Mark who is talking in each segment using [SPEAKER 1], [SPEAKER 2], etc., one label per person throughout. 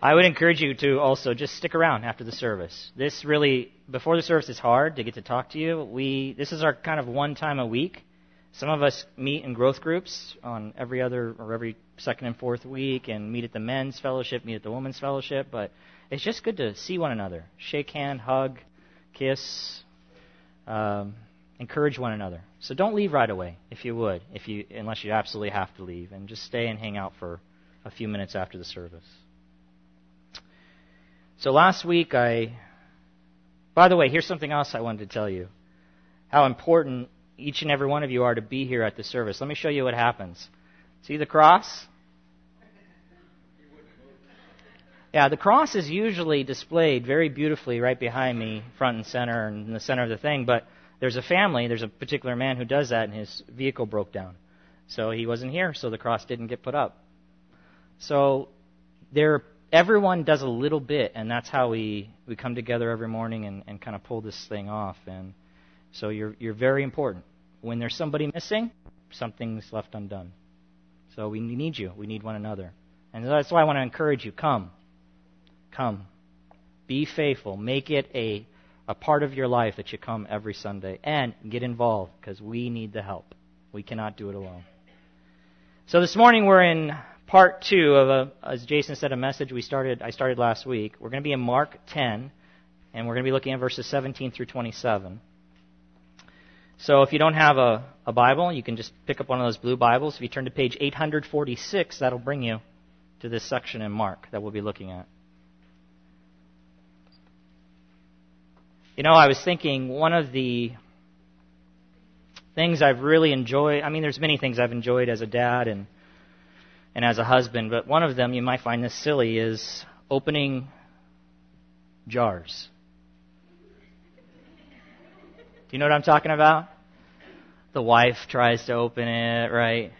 [SPEAKER 1] I would encourage you to also just stick around after the service. This really, before the service, is hard to get to talk to you. We, this is our kind of one time a week. Some of us meet in growth groups on every other or every second and fourth week, and meet at the men's fellowship, meet at the women's fellowship. But it's just good to see one another, shake hand, hug, kiss, um, encourage one another. So don't leave right away, if you would, if you unless you absolutely have to leave, and just stay and hang out for a few minutes after the service. So last week I By the way, here's something else I wanted to tell you. How important each and every one of you are to be here at the service. Let me show you what happens. See the cross? Yeah, the cross is usually displayed very beautifully right behind me, front and center, and in the center of the thing. But there's a family, there's a particular man who does that, and his vehicle broke down. So he wasn't here, so the cross didn't get put up. So there everyone does a little bit, and that's how we, we come together every morning and, and kind of pull this thing off. And so you're, you're very important. When there's somebody missing, something's left undone. So we need you. We need one another. And that's why I want to encourage you come. Come. Be faithful. Make it a, a part of your life that you come every Sunday. And get involved because we need the help. We cannot do it alone. So this morning we're in part two of a, as Jason said, a message we started. I started last week. We're going to be in Mark 10, and we're going to be looking at verses 17 through 27. So if you don't have a, a Bible, you can just pick up one of those blue Bibles. If you turn to page 846, that'll bring you to this section in Mark that we'll be looking at. You know, I was thinking one of the things I've really enjoyed. I mean, there's many things I've enjoyed as a dad and and as a husband, but one of them, you might find this silly, is opening jars. Do you know what I'm talking about? The wife tries to open it, right?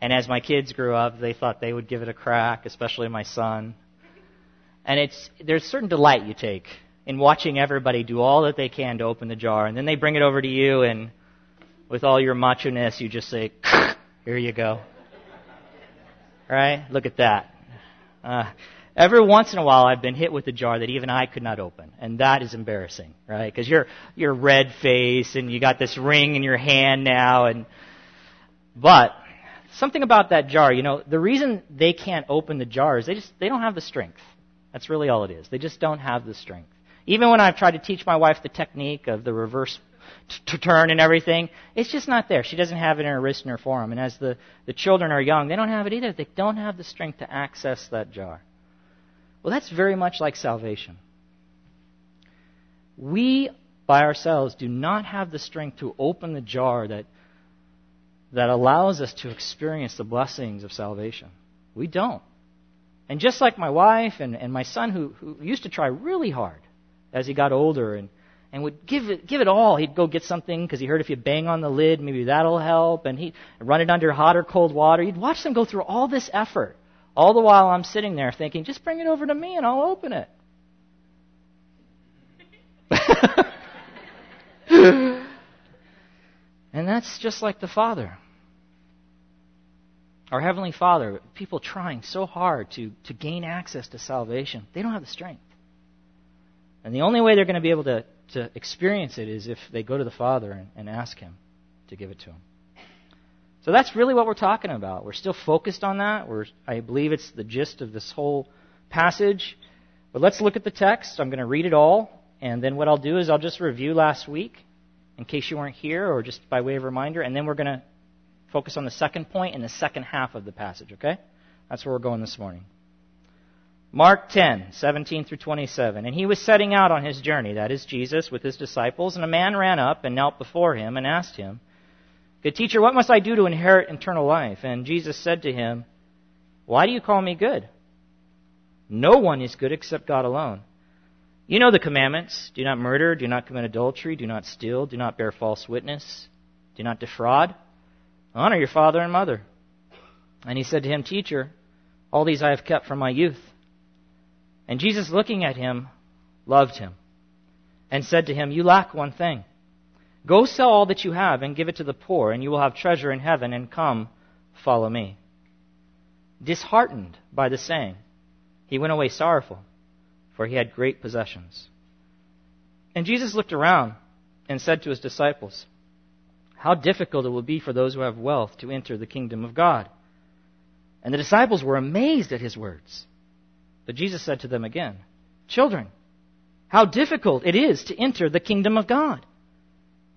[SPEAKER 1] And as my kids grew up, they thought they would give it a crack, especially my son. And it's there's certain delight you take in watching everybody do all that they can to open the jar, and then they bring it over to you, and with all your macho ness, you just say, "Here you go." Right? Look at that. Uh, every once in a while, I've been hit with a jar that even I could not open, and that is embarrassing, right? Because you're you're red face and you got this ring in your hand now, and but something about that jar, you know, the reason they can't open the jar is they just they don't have the strength. That's really all it is. They just don't have the strength. Even when I've tried to teach my wife the technique of the reverse to turn and everything. It's just not there. She doesn't have it in her wrist and her forearm. And as the, the children are young, they don't have it either. They don't have the strength to access that jar. Well, that's very much like salvation. We, by ourselves, do not have the strength to open the jar that, that allows us to experience the blessings of salvation. We don't. And just like my wife and, and my son, who, who used to try really hard as he got older and and would give it, give it all. He'd go get something because he heard if you bang on the lid, maybe that'll help. And he'd run it under hot or cold water. You'd watch them go through all this effort. All the while I'm sitting there thinking, just bring it over to me and I'll open it. and that's just like the Father. Our Heavenly Father, people trying so hard to, to gain access to salvation, they don't have the strength. And the only way they're going to be able to to experience it is if they go to the Father and, and ask Him to give it to them. So that's really what we're talking about. We're still focused on that. We're, I believe it's the gist of this whole passage. But let's look at the text. I'm going to read it all, and then what I'll do is I'll just review last week in case you weren't here or just by way of reminder, and then we're going to focus on the second point in the second half of the passage, okay? That's where we're going this morning. Mark 10, 17 through 27. And he was setting out on his journey, that is Jesus, with his disciples, and a man ran up and knelt before him and asked him, Good teacher, what must I do to inherit eternal life? And Jesus said to him, Why do you call me good? No one is good except God alone. You know the commandments. Do not murder, do not commit adultery, do not steal, do not bear false witness, do not defraud. Honor your father and mother. And he said to him, Teacher, all these I have kept from my youth. And Jesus, looking at him, loved him and said to him, You lack one thing. Go sell all that you have and give it to the poor, and you will have treasure in heaven, and come, follow me. Disheartened by the saying, He went away sorrowful, for he had great possessions. And Jesus looked around and said to his disciples, How difficult it will be for those who have wealth to enter the kingdom of God. And the disciples were amazed at his words. But Jesus said to them again, Children, how difficult it is to enter the kingdom of God.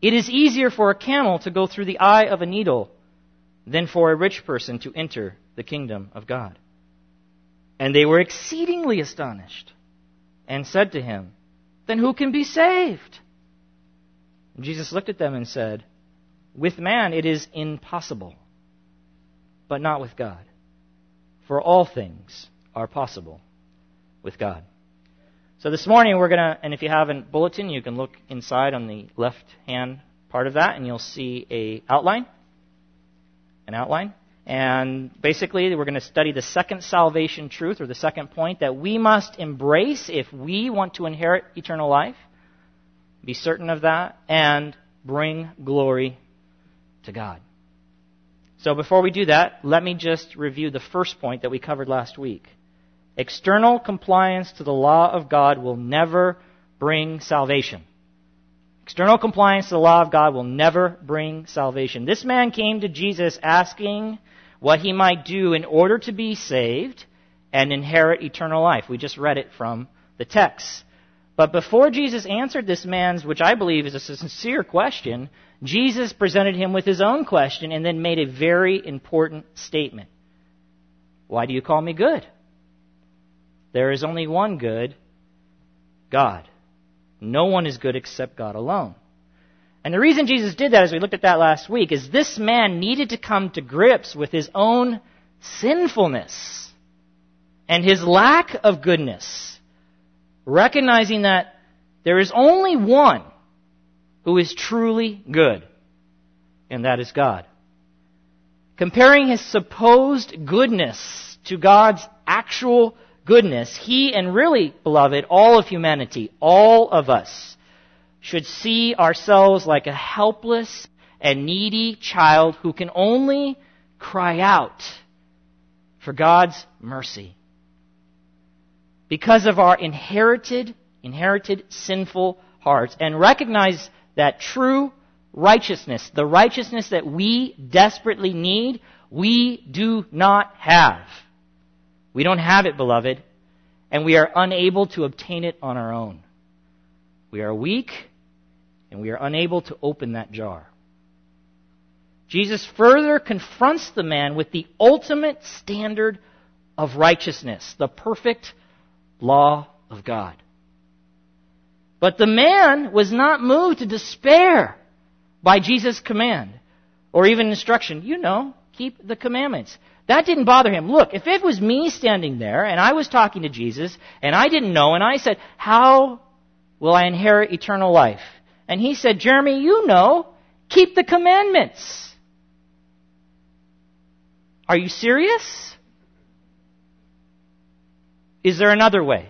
[SPEAKER 1] It is easier for a camel to go through the eye of a needle than for a rich person to enter the kingdom of God. And they were exceedingly astonished and said to him, Then who can be saved? And Jesus looked at them and said, With man it is impossible, but not with God. For all things are possible with God. So this morning we're going to, and if you have a bulletin, you can look inside on the left hand part of that and you'll see a outline. An outline. And basically, we're going to study the second salvation truth, or the second point, that we must embrace if we want to inherit eternal life. Be certain of that, and bring glory to God. So before we do that, let me just review the first point that we covered last week. External compliance to the law of God will never bring salvation. External compliance to the law of God will never bring salvation. This man came to Jesus asking what he might do in order to be saved and inherit eternal life. We just read it from the text. But before Jesus answered this man's, which I believe is a sincere question, Jesus presented him with his own question and then made a very important statement. Why do you call me good? There is only one good, God. No one is good except God alone. And the reason Jesus did that, as we looked at that last week, is this man needed to come to grips with his own sinfulness and his lack of goodness, recognizing that there is only one who is truly good, and that is God. Comparing his supposed goodness to God's actual goodness, he and really, beloved, all of humanity, all of us, should see ourselves like a helpless and needy child who can only cry out for God's mercy. Because of our inherited, inherited sinful hearts and recognize that true righteousness, the righteousness that we desperately need, we do not have. We don't have it, beloved, and we are unable to obtain it on our own. We are weak and we are unable to open that jar. Jesus further confronts the man with the ultimate standard of righteousness, the perfect law of God. But the man was not moved to despair by Jesus' command or even instruction. You know, keep the commandments. That didn't bother him. Look, if it was me standing there and I was talking to Jesus and I didn't know and I said, How will I inherit eternal life? And he said, Jeremy, you know, keep the commandments. Are you serious? Is there another way?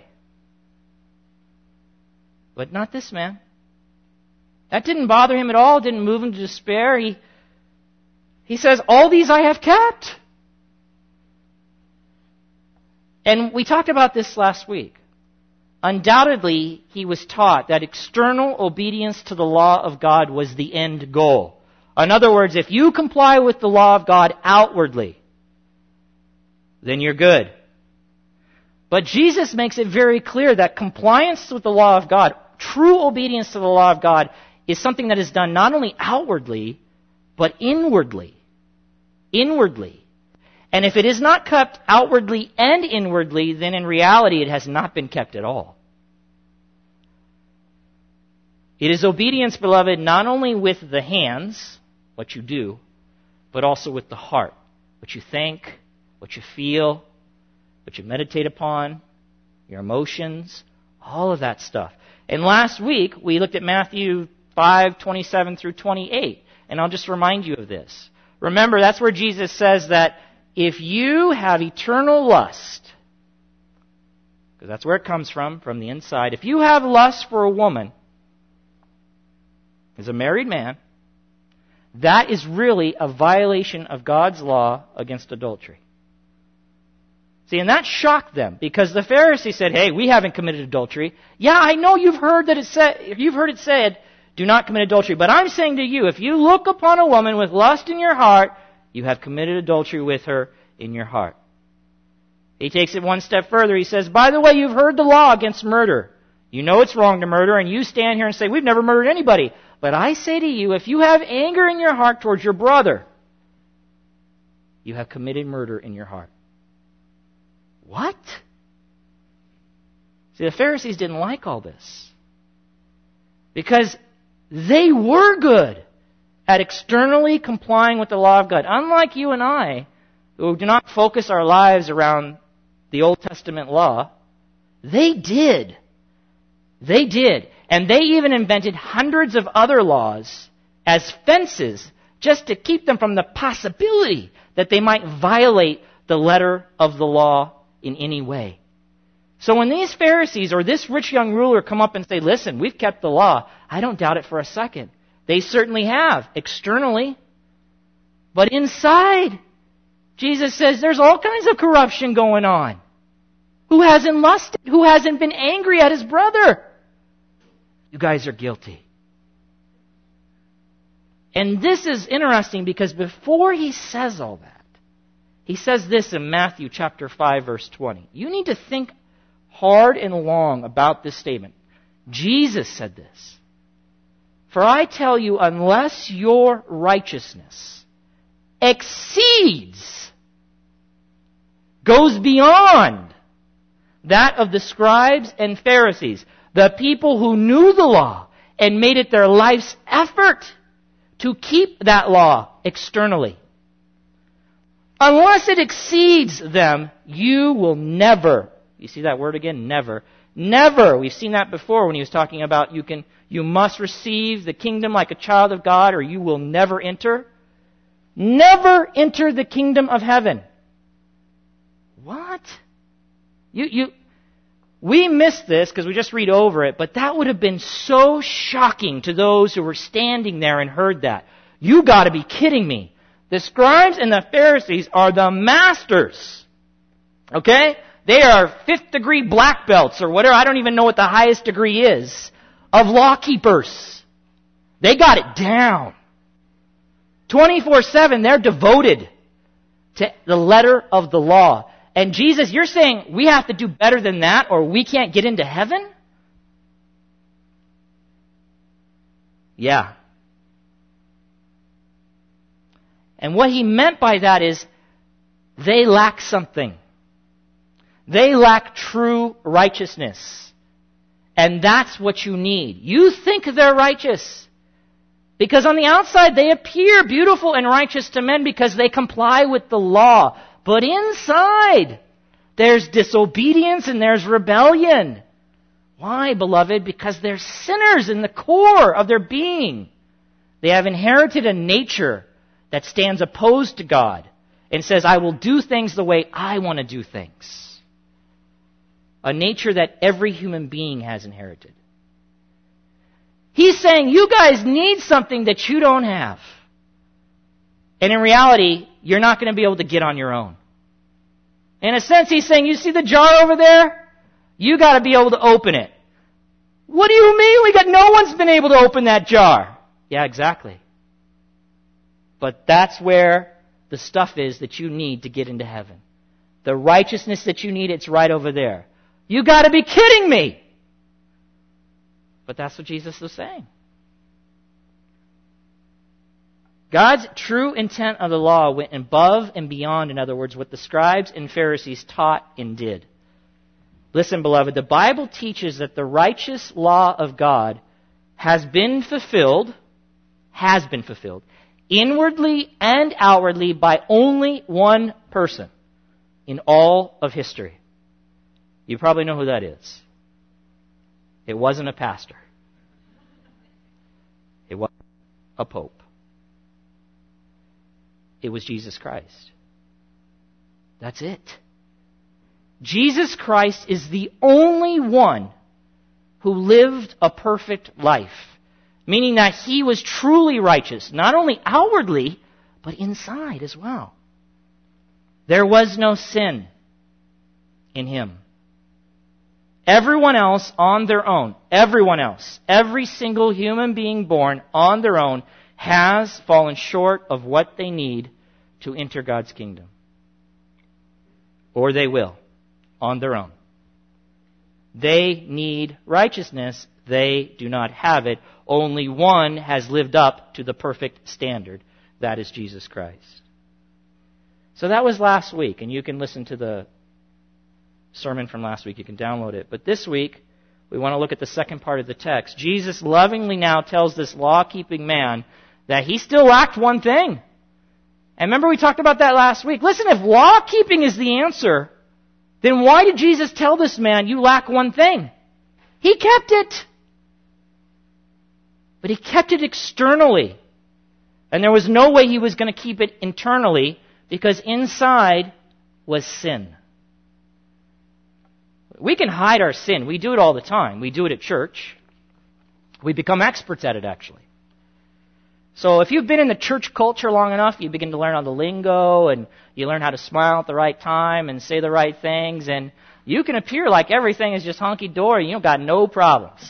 [SPEAKER 1] But not this man. That didn't bother him at all, didn't move him to despair. He, he says, All these I have kept. And we talked about this last week. Undoubtedly, he was taught that external obedience to the law of God was the end goal. In other words, if you comply with the law of God outwardly, then you're good. But Jesus makes it very clear that compliance with the law of God, true obedience to the law of God, is something that is done not only outwardly, but inwardly. Inwardly. And if it is not kept outwardly and inwardly, then in reality it has not been kept at all. It is obedience, beloved, not only with the hands, what you do, but also with the heart, what you think, what you feel, what you meditate upon, your emotions, all of that stuff. And last week we looked at Matthew 5, 27 through 28. And I'll just remind you of this. Remember, that's where Jesus says that if you have eternal lust, because that's where it comes from, from the inside, if you have lust for a woman, as a married man, that is really a violation of God's law against adultery. See, and that shocked them because the Pharisees said, "Hey, we haven't committed adultery." Yeah, I know you've heard that it said, you've heard it said, "Do not commit adultery." But I'm saying to you, if you look upon a woman with lust in your heart, you have committed adultery with her in your heart. He takes it one step further. He says, "By the way, you've heard the law against murder. You know it's wrong to murder, and you stand here and say, "We've never murdered anybody." But I say to you, if you have anger in your heart towards your brother, you have committed murder in your heart. What? See, the Pharisees didn't like all this. Because they were good at externally complying with the law of God. Unlike you and I, who do not focus our lives around the Old Testament law, they did. They did. And they even invented hundreds of other laws as fences just to keep them from the possibility that they might violate the letter of the law in any way. So when these Pharisees or this rich young ruler come up and say, listen, we've kept the law, I don't doubt it for a second. They certainly have, externally. But inside, Jesus says there's all kinds of corruption going on. Who hasn't lusted? Who hasn't been angry at his brother? You guys are guilty. And this is interesting because before he says all that, he says this in Matthew chapter 5 verse 20. You need to think hard and long about this statement. Jesus said this. For I tell you, unless your righteousness exceeds, goes beyond that of the scribes and Pharisees, the people who knew the law and made it their life's effort to keep that law externally. Unless it exceeds them, you will never, you see that word again? Never. Never. We've seen that before when he was talking about you can, you must receive the kingdom like a child of God or you will never enter. Never enter the kingdom of heaven. What? You, you, we miss this because we just read over it, but that would have been so shocking to those who were standing there and heard that. You gotta be kidding me. The scribes and the Pharisees are the masters. Okay? They are fifth degree black belts or whatever. I don't even know what the highest degree is of law keepers. They got it down. 24-7, they're devoted to the letter of the law. And Jesus, you're saying we have to do better than that or we can't get into heaven? Yeah. And what he meant by that is they lack something. They lack true righteousness. And that's what you need. You think they're righteous. Because on the outside they appear beautiful and righteous to men because they comply with the law. But inside, there's disobedience and there's rebellion. Why, beloved? Because they're sinners in the core of their being. They have inherited a nature that stands opposed to God and says, I will do things the way I want to do things. A nature that every human being has inherited. He's saying, you guys need something that you don't have. And in reality, you're not going to be able to get on your own. In a sense, he's saying, you see the jar over there? You got to be able to open it. What do you mean? We got no one's been able to open that jar. Yeah, exactly. But that's where the stuff is that you need to get into heaven. The righteousness that you need, it's right over there. You gotta be kidding me! But that's what Jesus was saying. God's true intent of the law went above and beyond, in other words, what the scribes and Pharisees taught and did. Listen, beloved, the Bible teaches that the righteous law of God has been fulfilled, has been fulfilled, inwardly and outwardly by only one person in all of history. You probably know who that is. It wasn't a pastor. It was a pope. It was Jesus Christ. That's it. Jesus Christ is the only one who lived a perfect life meaning that he was truly righteous, not only outwardly, but inside as well. There was no sin. in Him. Everyone else on their own, everyone else, every single human being born on their own has fallen short of what they need to enter God's kingdom. Or they will, on their own. They need righteousness. They do not have it. Only one has lived up to the perfect standard. That is Jesus Christ. So that was last week, and you can listen to the sermon from last week. You can download it. But this week, we want to look at the second part of the text. Jesus lovingly now tells this law keeping man that he still lacked one thing. And remember we talked about that last week. Listen, if law keeping is the answer, then why did Jesus tell this man, you lack one thing? He kept it. But he kept it externally. And there was no way he was going to keep it internally because inside was sin. We can hide our sin. We do it all the time. We do it at church. We become experts at it, actually. So if you've been in the church culture long enough, you begin to learn all the lingo and you learn how to smile at the right time and say the right things and you can appear like everything is just hunky dory. You don't got no problems.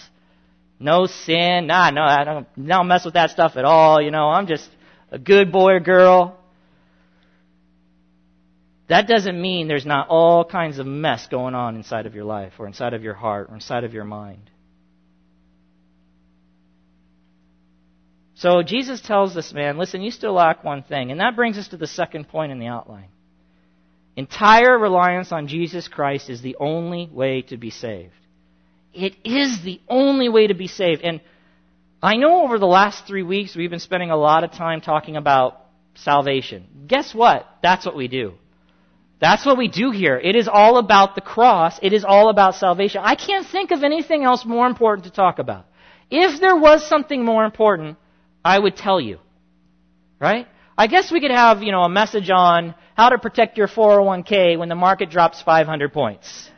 [SPEAKER 1] No sin. Nah, no, I don't, don't mess with that stuff at all. You know, I'm just a good boy or girl. That doesn't mean there's not all kinds of mess going on inside of your life or inside of your heart or inside of your mind. So Jesus tells this man, listen, you still lack one thing. And that brings us to the second point in the outline. Entire reliance on Jesus Christ is the only way to be saved. It is the only way to be saved. And I know over the last three weeks we've been spending a lot of time talking about salvation. Guess what? That's what we do. That's what we do here. It is all about the cross. It is all about salvation. I can't think of anything else more important to talk about. If there was something more important, I would tell you. Right? I guess we could have, you know, a message on how to protect your 401k when the market drops 500 points.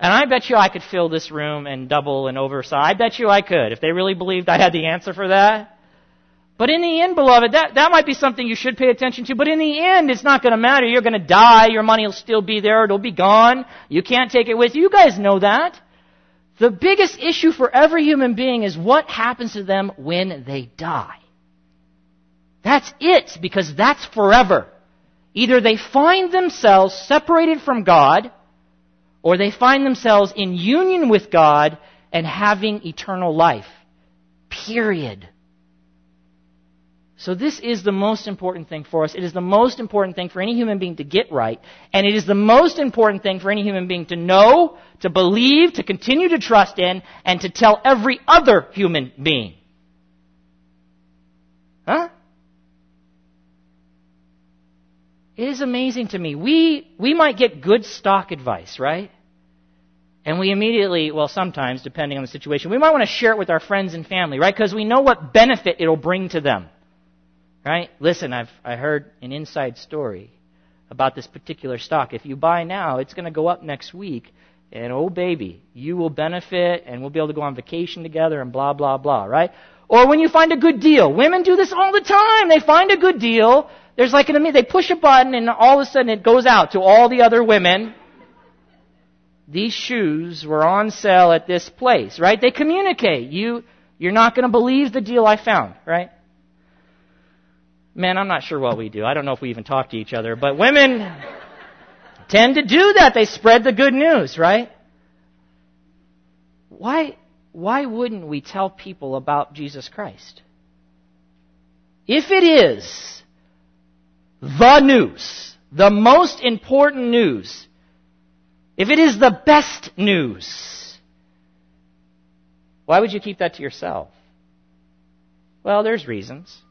[SPEAKER 1] And I bet you I could fill this room and double and oversize. I bet you I could if they really believed I had the answer for that. But in the end, beloved, that, that might be something you should pay attention to. But in the end, it's not going to matter. You're going to die. Your money will still be there. It'll be gone. You can't take it with you. You guys know that. The biggest issue for every human being is what happens to them when they die. That's it, because that's forever. Either they find themselves separated from God, or they find themselves in union with God and having eternal life. Period. So this is the most important thing for us. It is the most important thing for any human being to get right. And it is the most important thing for any human being to know, to believe, to continue to trust in, and to tell every other human being. Huh? It is amazing to me. We, we might get good stock advice, right? And we immediately, well, sometimes, depending on the situation, we might want to share it with our friends and family, right? Because we know what benefit it'll bring to them. Right? Listen, I've I heard an inside story about this particular stock. If you buy now, it's going to go up next week. And oh baby, you will benefit and we'll be able to go on vacation together and blah, blah, blah, right? Or when you find a good deal. Women do this all the time. They find a good deal. There's like an, they push a button and all of a sudden it goes out to all the other women. These shoes were on sale at this place, right? They communicate. You, you're not going to believe the deal I found, right? Men, I'm not sure what we do. I don't know if we even talk to each other, but women tend to do that. They spread the good news, right? Why, why wouldn't we tell people about Jesus Christ? If it is the news, the most important news, if it is the best news, why would you keep that to yourself? Well, there's reasons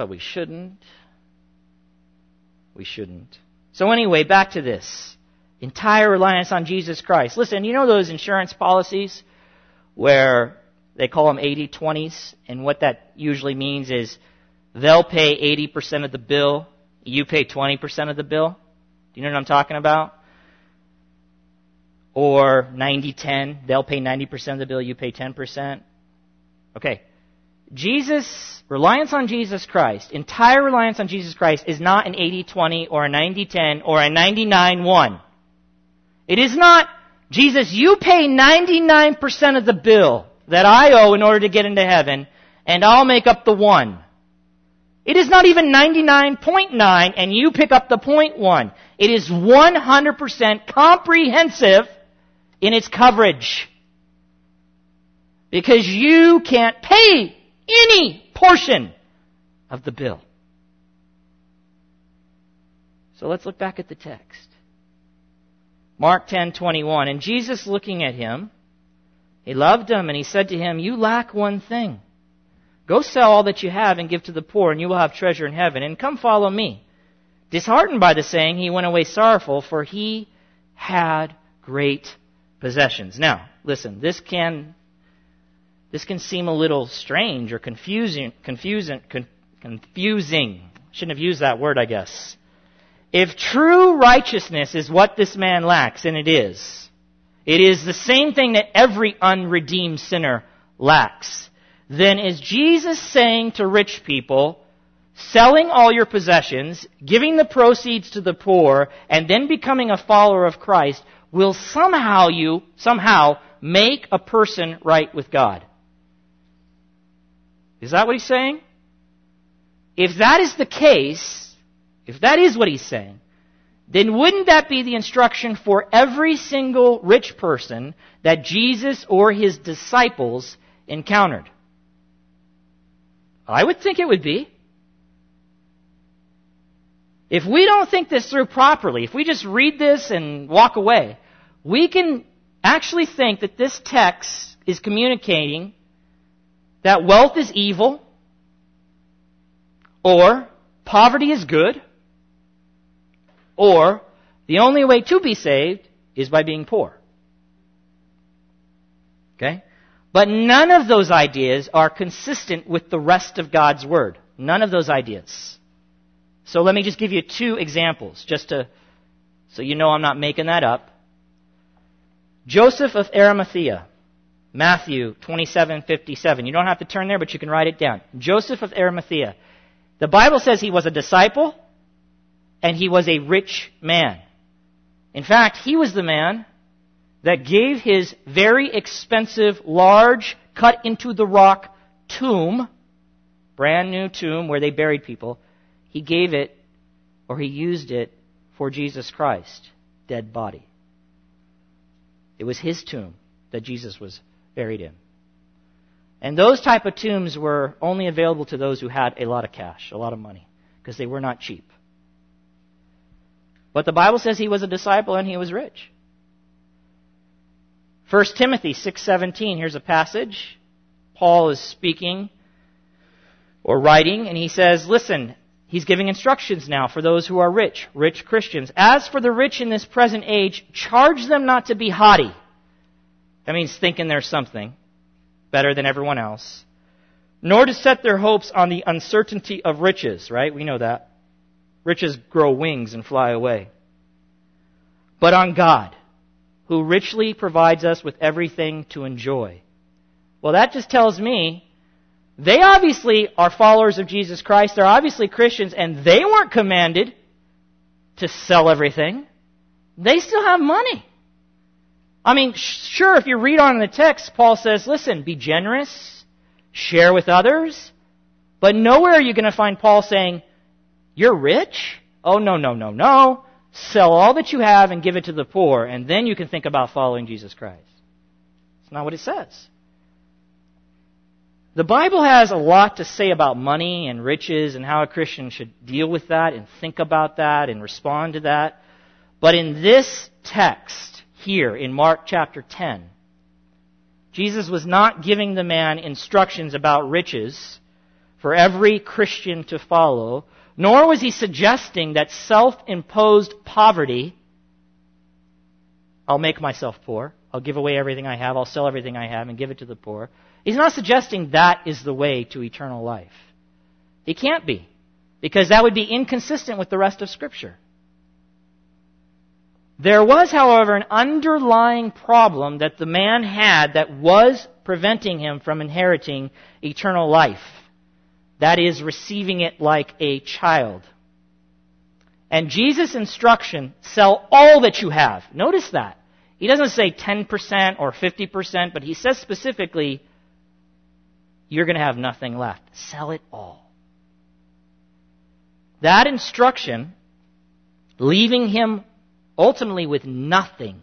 [SPEAKER 1] but we shouldn't. We shouldn't. So anyway, back to this. Entire reliance on Jesus Christ. Listen, you know those insurance policies where they call them 80-20s, and what that usually means is they'll pay 80% of the bill, you pay 20% of the bill. Do you know what I'm talking about? Or 90-10, they'll pay 90% of the bill, you pay 10%. Okay, Jesus, reliance on Jesus Christ, entire reliance on Jesus Christ is not an 80-20 or a 90-10 or a 99-1. It is not, Jesus, you pay 99% of the bill that I owe in order to get into heaven, and I'll make up the one. It is not even 99.9 and you pick up the one. It is 100% comprehensive in its coverage. Because you can't pay any portion of the bill. So let's look back at the text. Mark 10:21 and Jesus looking at him he loved him and he said to him you lack one thing. Go sell all that you have and give to the poor and you will have treasure in heaven. And come follow me. Disheartened by the saying he went away sorrowful for he had great possessions. Now listen this can this can seem a little strange or confusing, confusing, con, confusing. Shouldn't have used that word, I guess. If true righteousness is what this man lacks, and it is, it is the same thing that every unredeemed sinner lacks, then is Jesus saying to rich people, selling all your possessions, giving the proceeds to the poor, and then becoming a follower of Christ will somehow you, somehow make a person right with God. Is that what he's saying? If that is the case, if that is what he's saying, then wouldn't that be the instruction for every single rich person that Jesus or his disciples encountered? I would think it would be. If we don't think this through properly, if we just read this and walk away, we can actually think that this text is communicating that wealth is evil, or poverty is good, or the only way to be saved is by being poor. Okay? But none of those ideas are consistent with the rest of God's Word. None of those ideas. So let me just give you two examples, just to, so you know I'm not making that up. Joseph of Arimathea Matthew 27:57. You don't have to turn there, but you can write it down. Joseph of Arimathea. The Bible says he was a disciple and he was a rich man. In fact, he was the man that gave his very expensive, large, cut into the rock tomb, brand new tomb where they buried people, he gave it or he used it for Jesus Christ, dead body. It was his tomb that Jesus was buried in. And those type of tombs were only available to those who had a lot of cash, a lot of money, because they were not cheap. But the Bible says he was a disciple and he was rich. 1 Timothy 6:17, here's a passage. Paul is speaking or writing and he says, "Listen, he's giving instructions now for those who are rich, rich Christians. As for the rich in this present age, charge them not to be haughty." That means thinking there's something better than everyone else. Nor to set their hopes on the uncertainty of riches, right? We know that. Riches grow wings and fly away. But on God, who richly provides us with everything to enjoy. Well, that just tells me they obviously are followers of Jesus Christ. They're obviously Christians, and they weren't commanded to sell everything. They still have money. I mean, sure, if you read on in the text, Paul says, listen, be generous, share with others, but nowhere are you going to find Paul saying, you're rich? Oh, no, no, no, no. Sell all that you have and give it to the poor, and then you can think about following Jesus Christ. It's not what it says. The Bible has a lot to say about money and riches and how a Christian should deal with that and think about that and respond to that. But in this text, here in Mark chapter 10. Jesus was not giving the man instructions about riches for every Christian to follow, nor was he suggesting that self-imposed poverty, I'll make myself poor, I'll give away everything I have, I'll sell everything I have and give it to the poor. He's not suggesting that is the way to eternal life. He can't be, because that would be inconsistent with the rest of Scripture. There was, however, an underlying problem that the man had that was preventing him from inheriting eternal life. That is, receiving it like a child. And Jesus' instruction, sell all that you have. Notice that. He doesn't say 10% or 50%, but he says specifically, you're going to have nothing left. Sell it all. That instruction, leaving him ultimately with nothing,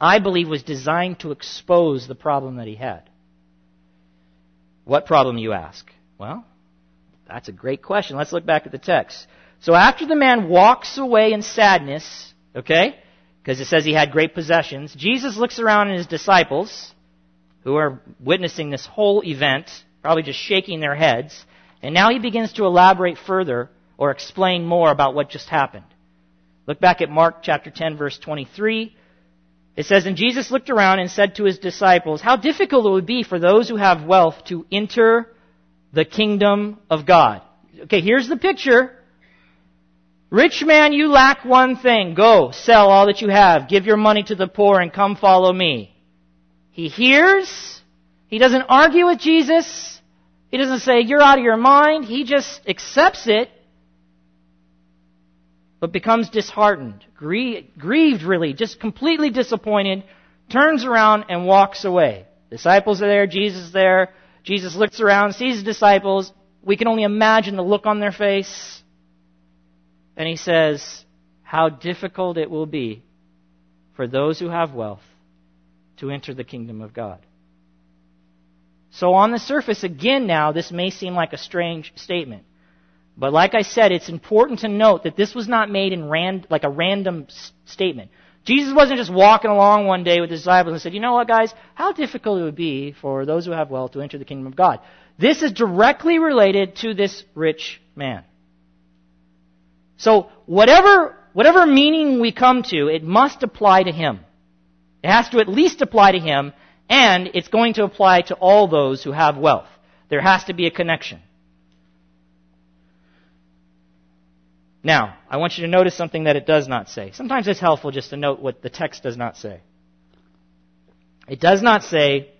[SPEAKER 1] I believe was designed to expose the problem that he had. What problem, you ask? Well, that's a great question. Let's look back at the text. So after the man walks away in sadness, okay, because it says he had great possessions, Jesus looks around at his disciples, who are witnessing this whole event, probably just shaking their heads, and now he begins to elaborate further or explain more about what just happened. Look back at Mark chapter 10 verse 23. It says, And Jesus looked around and said to his disciples, How difficult it would be for those who have wealth to enter the kingdom of God. Okay, here's the picture. Rich man, you lack one thing. Go, sell all that you have. Give your money to the poor and come follow me. He hears. He doesn't argue with Jesus. He doesn't say, you're out of your mind. He just accepts it but becomes disheartened, grieved really, just completely disappointed, turns around and walks away. Disciples are there, Jesus is there. Jesus looks around, sees his disciples. We can only imagine the look on their face. And he says, How difficult it will be for those who have wealth to enter the kingdom of God. So, on the surface, again now, this may seem like a strange statement. But like I said, it's important to note that this was not made in ran, like a random s- statement. Jesus wasn't just walking along one day with his disciples and said, you know what guys, how difficult it would be for those who have wealth to enter the kingdom of God. This is directly related to this rich man. So whatever, whatever meaning we come to, it must apply to him. It has to at least apply to him, and it's going to apply to all those who have wealth. There has to be a connection. Now, I want you to notice something that it does not say. Sometimes it's helpful just to note what the text does not say. It does not say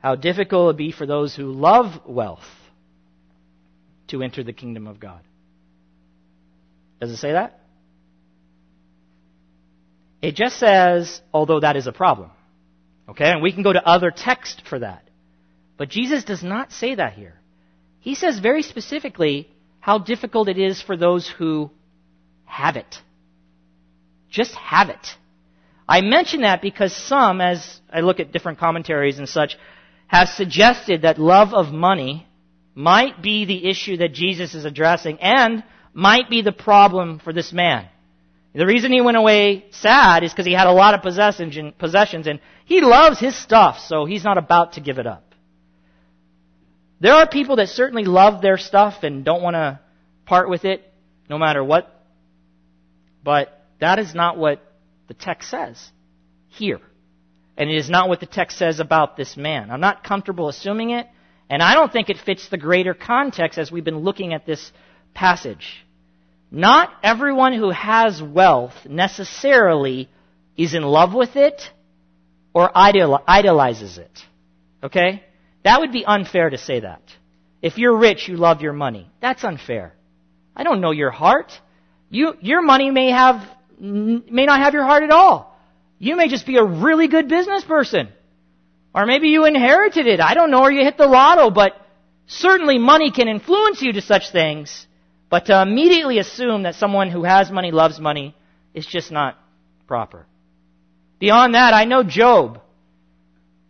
[SPEAKER 1] how difficult it would be for those who love wealth to enter the kingdom of God. Does it say that? It just says, although that is a problem. Okay, and we can go to other text for that. But Jesus does not say that here. He says very specifically, how difficult it is for those who have it. Just have it. I mention that because some, as I look at different commentaries and such, have suggested that love of money might be the issue that Jesus is addressing and might be the problem for this man. The reason he went away sad is because he had a lot of possessions and he loves his stuff, so he's not about to give it up. There are people that certainly love their stuff and don't want to part with it no matter what. But that is not what the text says here. And it is not what the text says about this man. I'm not comfortable assuming it, and I don't think it fits the greater context as we've been looking at this passage. Not everyone who has wealth necessarily is in love with it or idolizes it. Okay? That would be unfair to say that. If you're rich, you love your money. That's unfair. I don't know your heart. You, your money may have, may not have your heart at all. You may just be a really good business person. Or maybe you inherited it. I don't know, or you hit the lotto, but certainly money can influence you to such things. But to immediately assume that someone who has money loves money is just not proper. Beyond that, I know Job.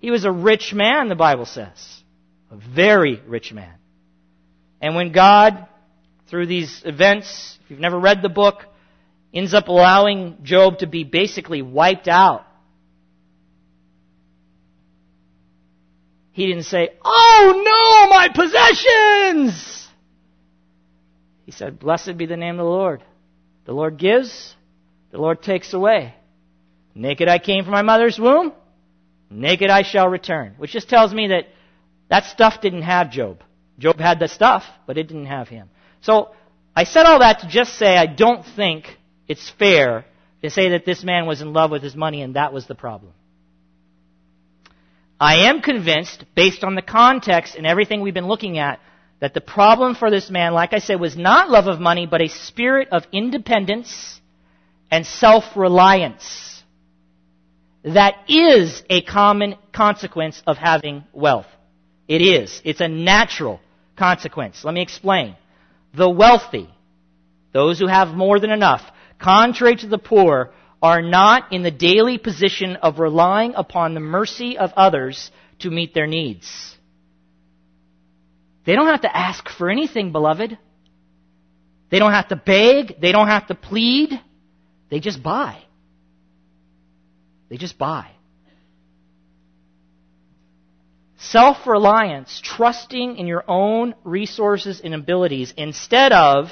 [SPEAKER 1] He was a rich man, the Bible says. A very rich man. And when God, through these events, if you've never read the book, ends up allowing Job to be basically wiped out. He didn't say, Oh no, my possessions! He said, Blessed be the name of the Lord. The Lord gives, the Lord takes away. Naked I came from my mother's womb, Naked I shall return. Which just tells me that that stuff didn't have Job. Job had the stuff, but it didn't have him. So I said all that to just say I don't think it's fair to say that this man was in love with his money and that was the problem. I am convinced, based on the context and everything we've been looking at, that the problem for this man, like I said, was not love of money, but a spirit of independence and self-reliance. That is a common consequence of having wealth. It is. It's a natural consequence. Let me explain. The wealthy, those who have more than enough, contrary to the poor, are not in the daily position of relying upon the mercy of others to meet their needs. They don't have to ask for anything, beloved. They don't have to beg. They don't have to plead. They just buy. They just buy. Self reliance, trusting in your own resources and abilities instead of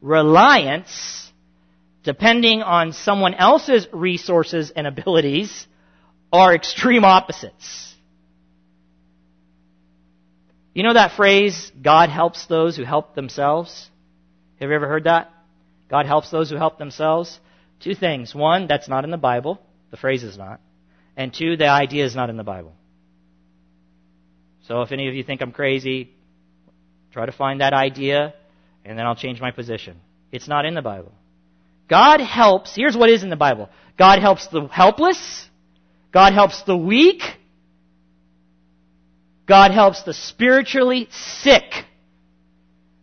[SPEAKER 1] reliance depending on someone else's resources and abilities, are extreme opposites. You know that phrase, God helps those who help themselves? Have you ever heard that? God helps those who help themselves? Two things. One, that's not in the Bible. The phrase is not. And two, the idea is not in the Bible. So if any of you think I'm crazy, try to find that idea, and then I'll change my position. It's not in the Bible. God helps, here's what is in the Bible. God helps the helpless. God helps the weak. God helps the spiritually sick.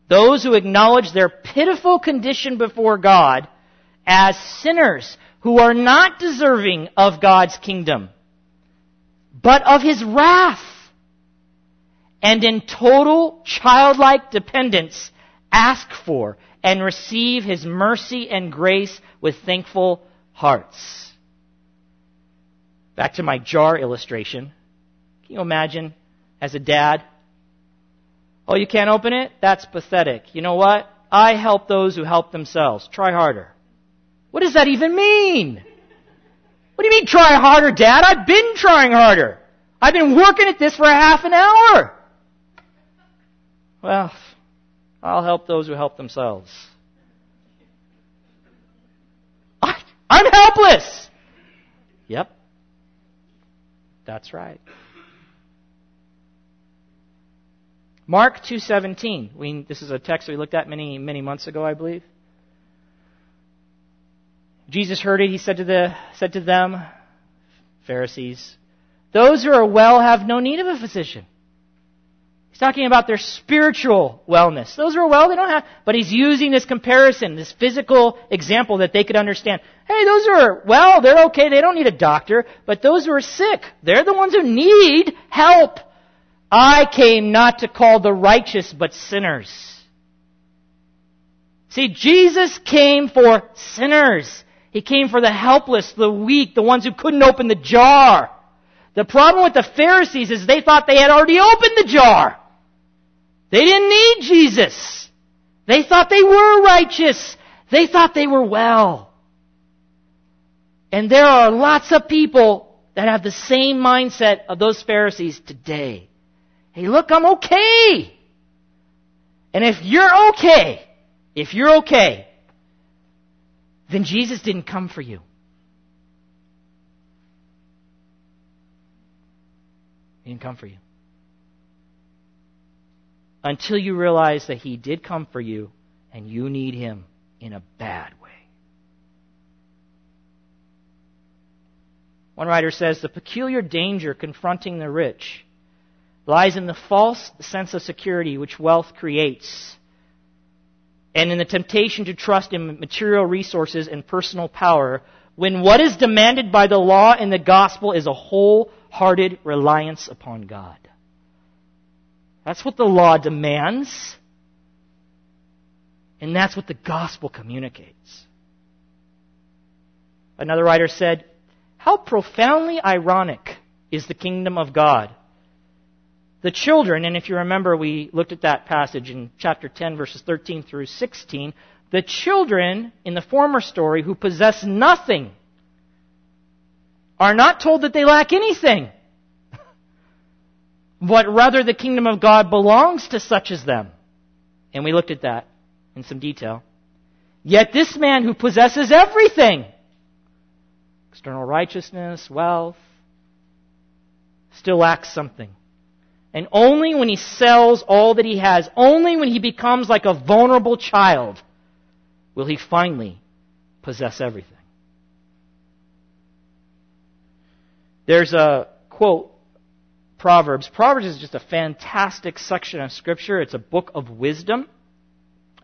[SPEAKER 1] Those who acknowledge their pitiful condition before God as sinners who are not deserving of God's kingdom, but of His wrath. And in total childlike dependence ask for and receive His mercy and grace with thankful hearts. Back to my jar illustration. Can you imagine as a dad? Oh, you can't open it? That's pathetic. You know what? I help those who help themselves. Try harder. What does that even mean? What do you mean try harder, Dad? I've been trying harder. I've been working at this for a half an hour. Well, I'll help those who help themselves. I, I'm helpless. Yep. That's right. Mark 2:17. We, this is a text we looked at many many months ago, I believe. Jesus heard it. He said to the said to them, Pharisees, "Those who are well have no need of a physician, He's talking about their spiritual wellness. Those who are well, they don't have, but he's using this comparison, this physical example that they could understand. Hey, those who are well, they're okay, they don't need a doctor, but those who are sick, they're the ones who need help. I came not to call the righteous, but sinners. See, Jesus came for sinners. He came for the helpless, the weak, the ones who couldn't open the jar. The problem with the Pharisees is they thought they had already opened the jar. They didn't need Jesus. They thought they were righteous. They thought they were well. And there are lots of people that have the same mindset of those Pharisees today. Hey, look, I'm okay. And if you're okay, if you're okay, then Jesus didn't come for you. He didn't come for you until you realize that He did come for you and you need Him in a bad way. One writer says the peculiar danger confronting the rich lies in the false sense of security which wealth creates and in the temptation to trust in material resources and personal power when what is demanded by the law and the gospel is a wholehearted reliance upon God. That's what the law demands. And that's what the gospel communicates. Another writer said, How profoundly ironic is the kingdom of God. The children, and if you remember, we looked at that passage in chapter 10, verses 13 through 16. The children in the former story who possess nothing are not told that they lack anything but rather the kingdom of God belongs to such as them. And we looked at that in some detail. Yet this man who possesses everything external righteousness, wealth, still lacks something. And only when he sells all that he has, only when he becomes like a vulnerable child, will he finally possess everything. There's a quote, Proverbs. Proverbs is just a fantastic section of Scripture. It's a book of wisdom.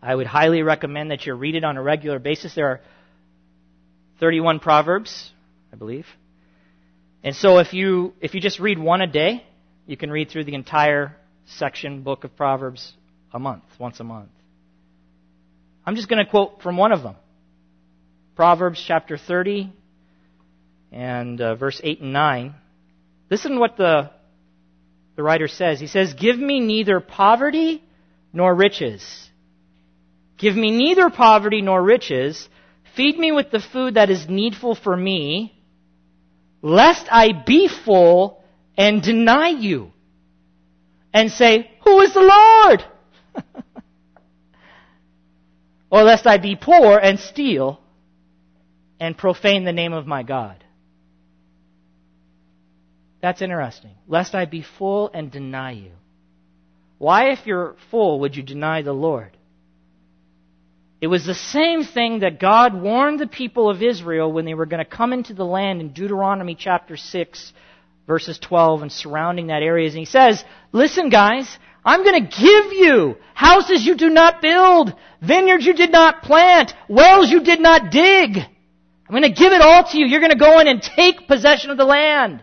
[SPEAKER 1] I would highly recommend that you read it on a regular basis. There are 31 Proverbs, I believe. And so if you, if you just read one a day, you can read through the entire section, book of Proverbs, a month, once a month. I'm just going to quote from one of them. Proverbs chapter 30 and uh, verse 8 and 9. Listen to what the, the writer says. He says, Give me neither poverty nor riches. Give me neither poverty nor riches. Feed me with the food that is needful for me lest I be full and deny you and say, Who is the Lord? or lest I be poor and steal and profane the name of my God. That's interesting. Lest I be full and deny you. Why, if you're full, would you deny the Lord? It was the same thing that God warned the people of Israel when they were going to come into the land in Deuteronomy chapter 6, verses 12 and surrounding that area. And he says, listen guys, I'm going to give you houses you do not build, vineyards you did not plant, wells you did not dig. I'm going to give it all to you. You're going to go in and take possession of the land.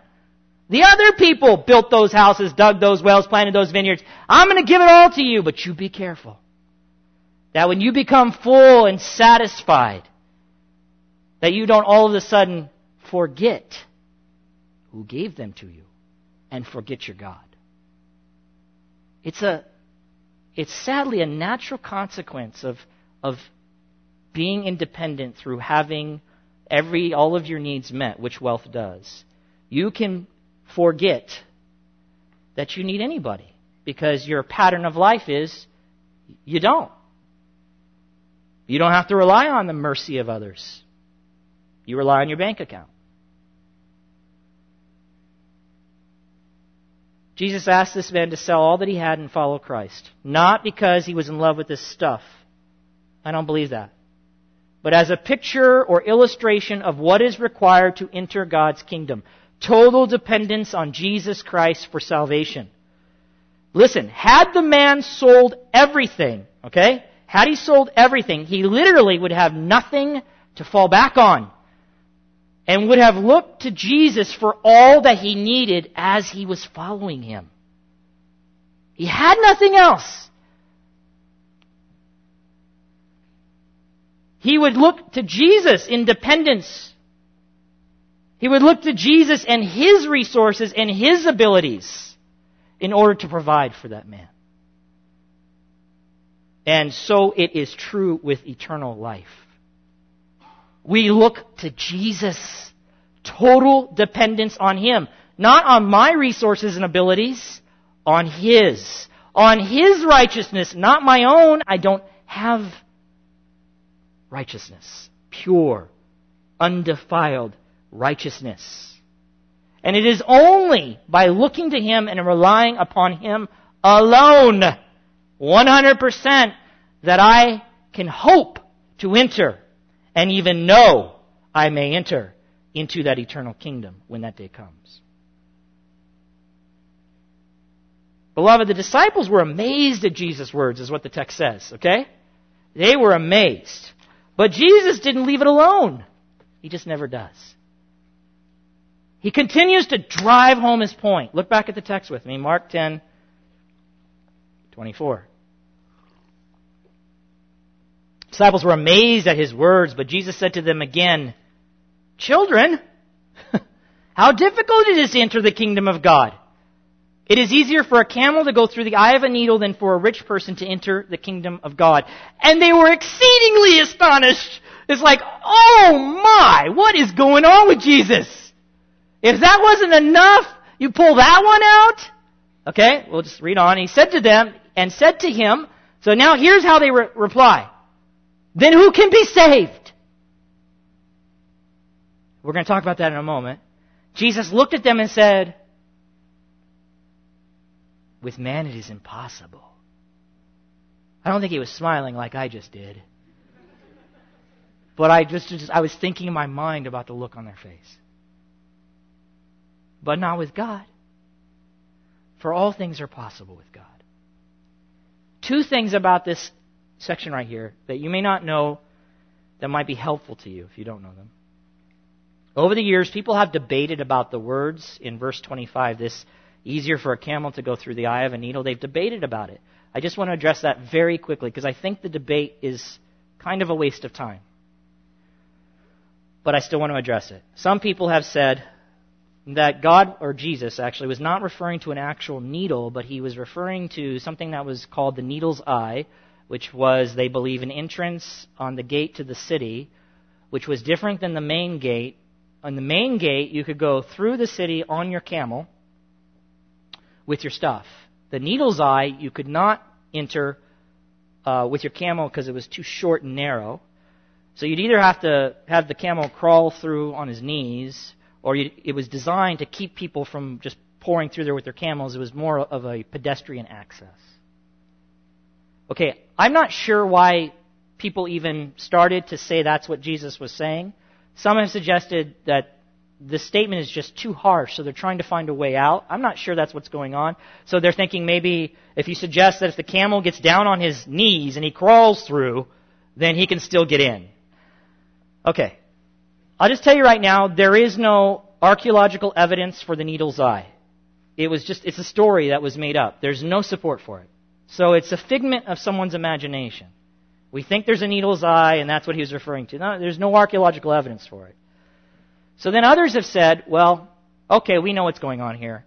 [SPEAKER 1] The other people built those houses, dug those wells, planted those vineyards. I'm going to give it all to you, but you be careful. That when you become full and satisfied, that you don't all of a sudden forget who gave them to you and forget your God. It's a, it's sadly a natural consequence of, of being independent through having every, all of your needs met, which wealth does. You can forget that you need anybody because your pattern of life is you don't. You don't have to rely on the mercy of others. You rely on your bank account. Jesus asked this man to sell all that he had and follow Christ. Not because he was in love with this stuff. I don't believe that. But as a picture or illustration of what is required to enter God's kingdom. Total dependence on Jesus Christ for salvation. Listen, had the man sold everything, okay? Had he sold everything, he literally would have nothing to fall back on and would have looked to Jesus for all that he needed as he was following him. He had nothing else. He would look to Jesus in dependence. He would look to Jesus and his resources and his abilities in order to provide for that man. And so it is true with eternal life. We look to Jesus. Total dependence on Him. Not on my resources and abilities, on His. On His righteousness, not my own. I don't have righteousness. Pure, undefiled righteousness. And it is only by looking to Him and relying upon Him alone 100% that I can hope to enter and even know I may enter into that eternal kingdom when that day comes. Beloved, the disciples were amazed at Jesus' words, is what the text says, okay? They were amazed. But Jesus didn't leave it alone. He just never does. He continues to drive home his point. Look back at the text with me, Mark 10, 24. Disciples were amazed at his words, but Jesus said to them again, Children, how difficult it is to enter the kingdom of God. It is easier for a camel to go through the eye of a needle than for a rich person to enter the kingdom of God. And they were exceedingly astonished. It's like, oh my, what is going on with Jesus? If that wasn't enough, you pull that one out? Okay, we'll just read on. He said to them, and said to him, so now here's how they re- reply. Then who can be saved? We're going to talk about that in a moment. Jesus looked at them and said, With man it is impossible. I don't think he was smiling like I just did. But I just, just I was thinking in my mind about the look on their face. But not with God. For all things are possible with God. Two things about this section right here that you may not know that might be helpful to you if you don't know them. Over the years, people have debated about the words in verse 25, this easier for a camel to go through the eye of a needle. They've debated about it. I just want to address that very quickly because I think the debate is kind of a waste of time. But I still want to address it. Some people have said that God, or Jesus actually, was not referring to an actual needle, but he was referring to something that was called the needle's eye, which was, they believe, an entrance on the gate to the city, which was different than the main gate. On the main gate, you could go through the city on your camel with your stuff. The needle's eye, you could not enter uh, with your camel because it was too short and narrow. So you'd either have to have the camel crawl through on his knees, or it was designed to keep people from just pouring through there with their camels. It was more of a pedestrian access. Okay, I'm not sure why people even started to say that's what Jesus was saying. Some have suggested that the statement is just too harsh, so they're trying to find a way out. I'm not sure that's what's going on. So they're thinking maybe if you suggest that if the camel gets down on his knees and he crawls through, then he can still get in. Okay. I'll just tell you right now, there is no archaeological evidence for the needle's eye. It was just, it's a story that was made up. There's no support for it. So it's a figment of someone's imagination. We think there's a needle's eye, and that's what he was referring to. No, there's no archaeological evidence for it. So then others have said, well, okay, we know what's going on here.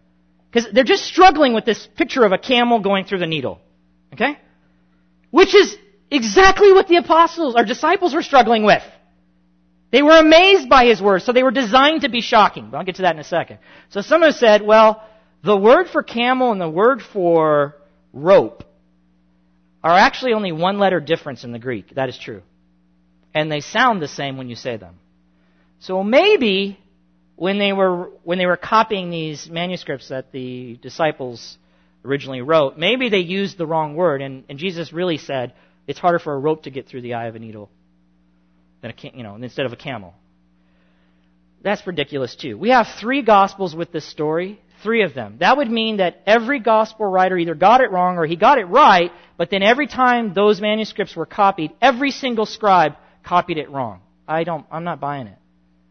[SPEAKER 1] Because they're just struggling with this picture of a camel going through the needle. Okay? Which is exactly what the apostles or disciples were struggling with. They were amazed by his words, so they were designed to be shocking. But I'll get to that in a second. So some have said, well, the word for camel and the word for rope are actually only one letter difference in the Greek. That is true. And they sound the same when you say them. So maybe when they were when they were copying these manuscripts that the disciples originally wrote, maybe they used the wrong word, and, and Jesus really said it's harder for a rope to get through the eye of a needle than a you know instead of a camel. That's ridiculous too. We have three gospels with this story, three of them. That would mean that every gospel writer either got it wrong or he got it right, but then every time those manuscripts were copied, every single scribe copied it wrong. I don't I'm not buying it.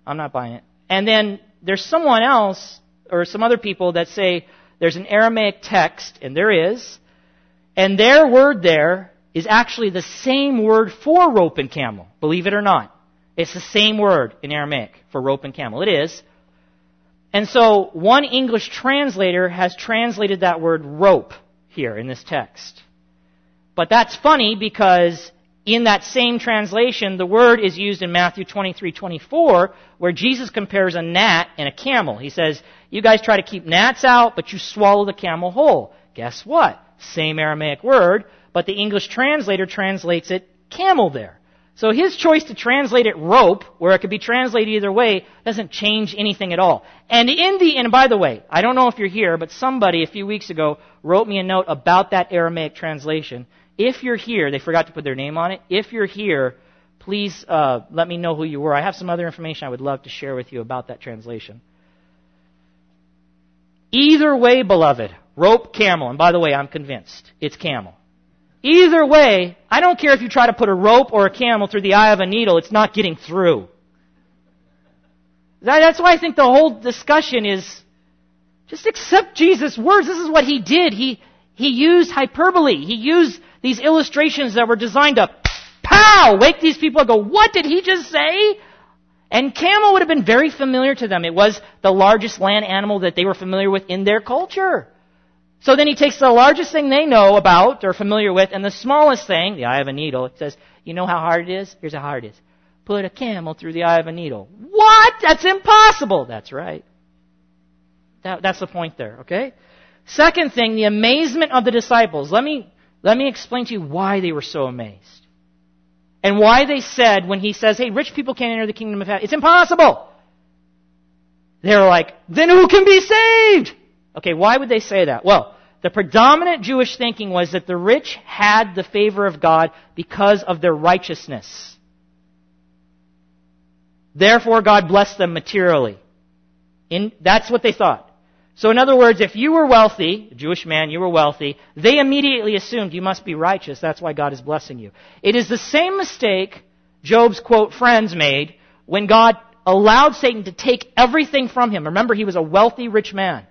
[SPEAKER 1] I'm not buying it. And then there's someone else or some other people that say there's an Aramaic text, and there is, and their word there is actually the same word for rope and camel, believe it or not. It's the same word in Aramaic for rope and camel. It is. And so one English translator has translated that word rope here in this text. But that's funny because in that same translation, the word is used in Matthew 23, 24, where Jesus compares a gnat and a camel. He says, you guys try to keep gnats out, but you swallow the camel whole. Guess what? Same Aramaic word, but the English translator translates it camel there. So his choice to translate it rope, where it could be translated either way, doesn't change anything at all. And in the, and by the way, I don't know if you're here, but somebody a few weeks ago wrote me a note about that Aramaic translation. If you're here, they forgot to put their name on it. If you're here, please uh, let me know who you were. I have some other information I would love to share with you about that translation. Either way, beloved, rope, camel, and by the way, I'm convinced it's camel. Either way, I don't care if you try to put a rope or a camel through the eye of a needle, it's not getting through. That's why I think the whole discussion is just accept Jesus' words. This is what he did. He, he used hyperbole. He used these illustrations that were designed to pow, wake these people and go, what did he just say? And camel would have been very familiar to them. It was the largest land animal that they were familiar with in their culture. So then he takes the largest thing they know about or familiar with and the smallest thing, the eye of a needle. He says, you know how hard it is? Here's how hard it is. Put a camel through the eye of a needle. What? That's impossible. That's right. That, that's the point there, okay? Second thing, the amazement of the disciples. Let me let me explain to you why they were so amazed. And why they said, when he says, hey, rich people can't enter the kingdom of heaven, it's impossible. They were like, then who can be saved? Okay, why would they say that? Well, the predominant Jewish thinking was that the rich had the favor of God because of their righteousness. Therefore, God blessed them materially. In, that's what they thought. So in other words, if you were wealthy, a Jewish man, you were wealthy, they immediately assumed you must be righteous. That's why God is blessing you. It is the same mistake Job's quote friends made when God allowed Satan to take everything from him. Remember, he was a wealthy, rich man.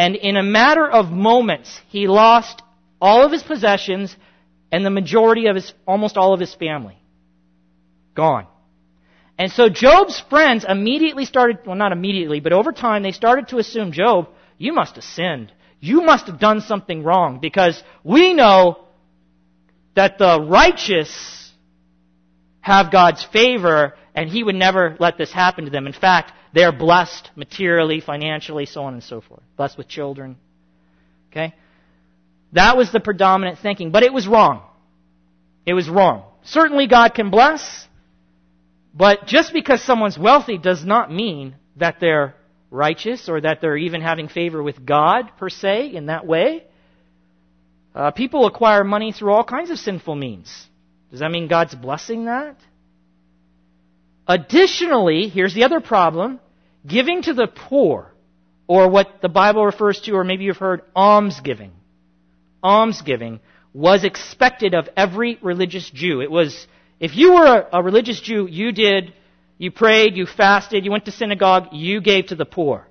[SPEAKER 1] And in a matter of moments, he lost all of his possessions and the majority of his, almost all of his family. Gone. And so Job's friends immediately started, well, not immediately, but over time, they started to assume, Job, you must have sinned. You must have done something wrong because we know that the righteous have God's favor and he would never let this happen to them. In fact, they're blessed materially, financially, so on and so forth. Blessed with children. Okay? That was the predominant thinking, but it was wrong. It was wrong. Certainly God can bless, but just because someone's wealthy does not mean that they're righteous or that they're even having favor with God per se in that way. Uh, people acquire money through all kinds of sinful means. Does that mean God's blessing that? Additionally, here's the other problem giving to the poor, or what the Bible refers to, or maybe you've heard, almsgiving. Almsgiving was expected of every religious Jew. It was if you were a, a religious Jew, you did, you prayed, you fasted, you went to synagogue, you gave to the poor.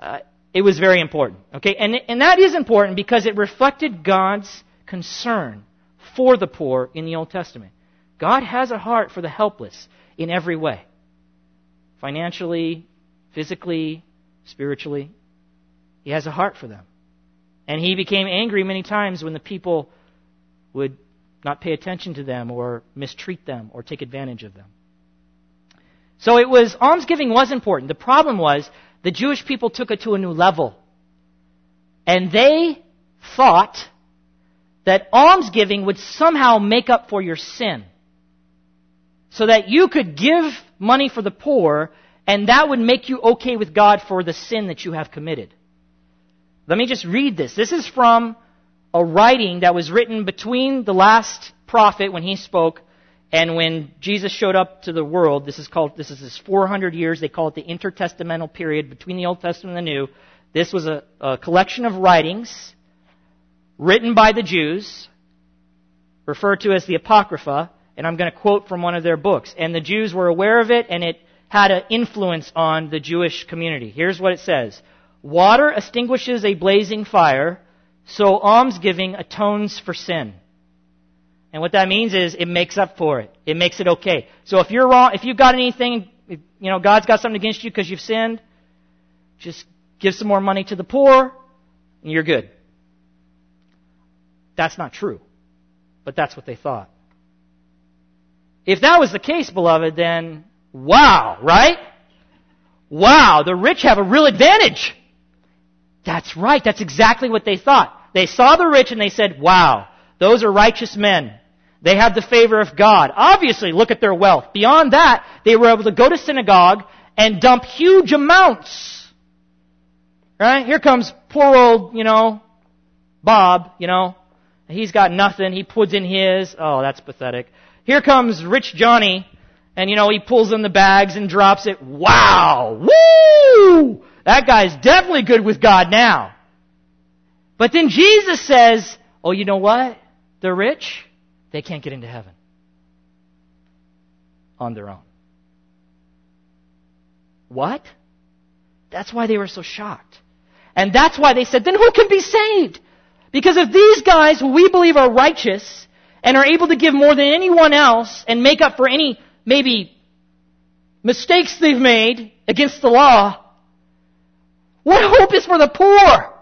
[SPEAKER 1] Uh, it was very important. Okay? And, and that is important because it reflected God's concern for the poor in the Old Testament. God has a heart for the helpless in every way financially, physically, spiritually. He has a heart for them. And he became angry many times when the people would not pay attention to them or mistreat them or take advantage of them. So it was, almsgiving was important. The problem was the Jewish people took it to a new level. And they thought that almsgiving would somehow make up for your sin. So that you could give money for the poor and that would make you okay with God for the sin that you have committed. Let me just read this. This is from a writing that was written between the last prophet when he spoke and when Jesus showed up to the world. This is called, this is his 400 years. They call it the intertestamental period between the Old Testament and the New. This was a, a collection of writings written by the Jews, referred to as the Apocrypha, and I'm going to quote from one of their books. And the Jews were aware of it, and it had an influence on the Jewish community. Here's what it says. Water extinguishes a blazing fire, so almsgiving atones for sin. And what that means is it makes up for it. It makes it okay. So if you're wrong, if you've got anything, you know, God's got something against you because you've sinned, just give some more money to the poor and you're good. That's not true. But that's what they thought. If that was the case, beloved, then wow, right? Wow, the rich have a real advantage. That's right. That's exactly what they thought. They saw the rich and they said, wow, those are righteous men. They have the favor of God. Obviously, look at their wealth. Beyond that, they were able to go to synagogue and dump huge amounts. Right? Here comes poor old, you know, Bob, you know. He's got nothing. He puts in his. Oh, that's pathetic. Here comes rich Johnny, and you know, he pulls in the bags and drops it. Wow! Woo! That guy's definitely good with God now. But then Jesus says, oh, you know what? The rich, they can't get into heaven on their own. What? That's why they were so shocked. And that's why they said, then who can be saved? Because if these guys who we believe are righteous and are able to give more than anyone else and make up for any maybe mistakes they've made against the law, what hope is for the poor?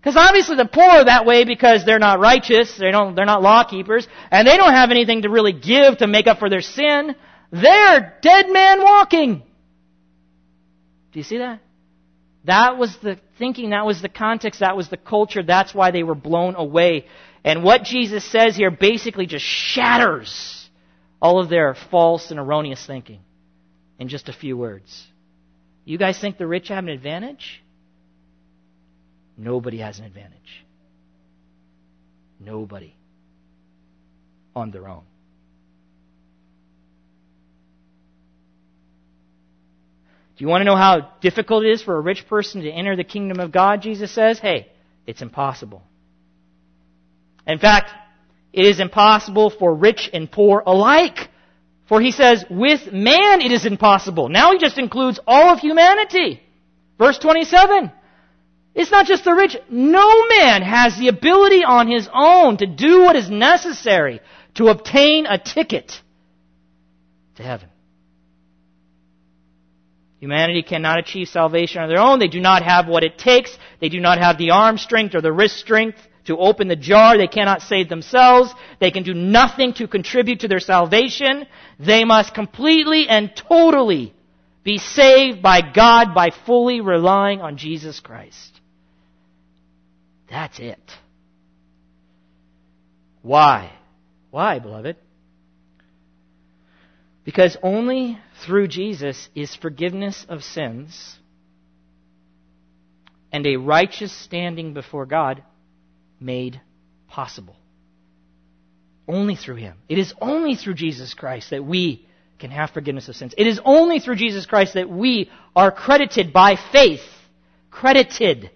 [SPEAKER 1] Because obviously the poor are that way because they're not righteous, they don't, they're not law keepers, and they don't have anything to really give to make up for their sin. They're dead man walking. Do you see that? That was the thinking, that was the context, that was the culture, that's why they were blown away. And what Jesus says here basically just shatters all of their false and erroneous thinking in just a few words. You guys think the rich have an advantage? Nobody has an advantage. Nobody. On their own. Do you want to know how difficult it is for a rich person to enter the kingdom of God? Jesus says, hey, it's impossible. In fact, it is impossible for rich and poor alike. For he says, with man it is impossible. Now he just includes all of humanity. Verse 27. It's not just the rich. No man has the ability on his own to do what is necessary to obtain a ticket to heaven. Humanity cannot achieve salvation on their own. They do not have what it takes. They do not have the arm strength or the wrist strength to open the jar. They cannot save themselves. They can do nothing to contribute to their salvation. They must completely and totally be saved by God by fully relying on Jesus Christ. That's it. Why? Why, beloved? Because only through Jesus is forgiveness of sins and a righteous standing before God made possible. Only through Him. It is only through Jesus Christ that we can have forgiveness of sins. It is only through Jesus Christ that we are credited by faith, credited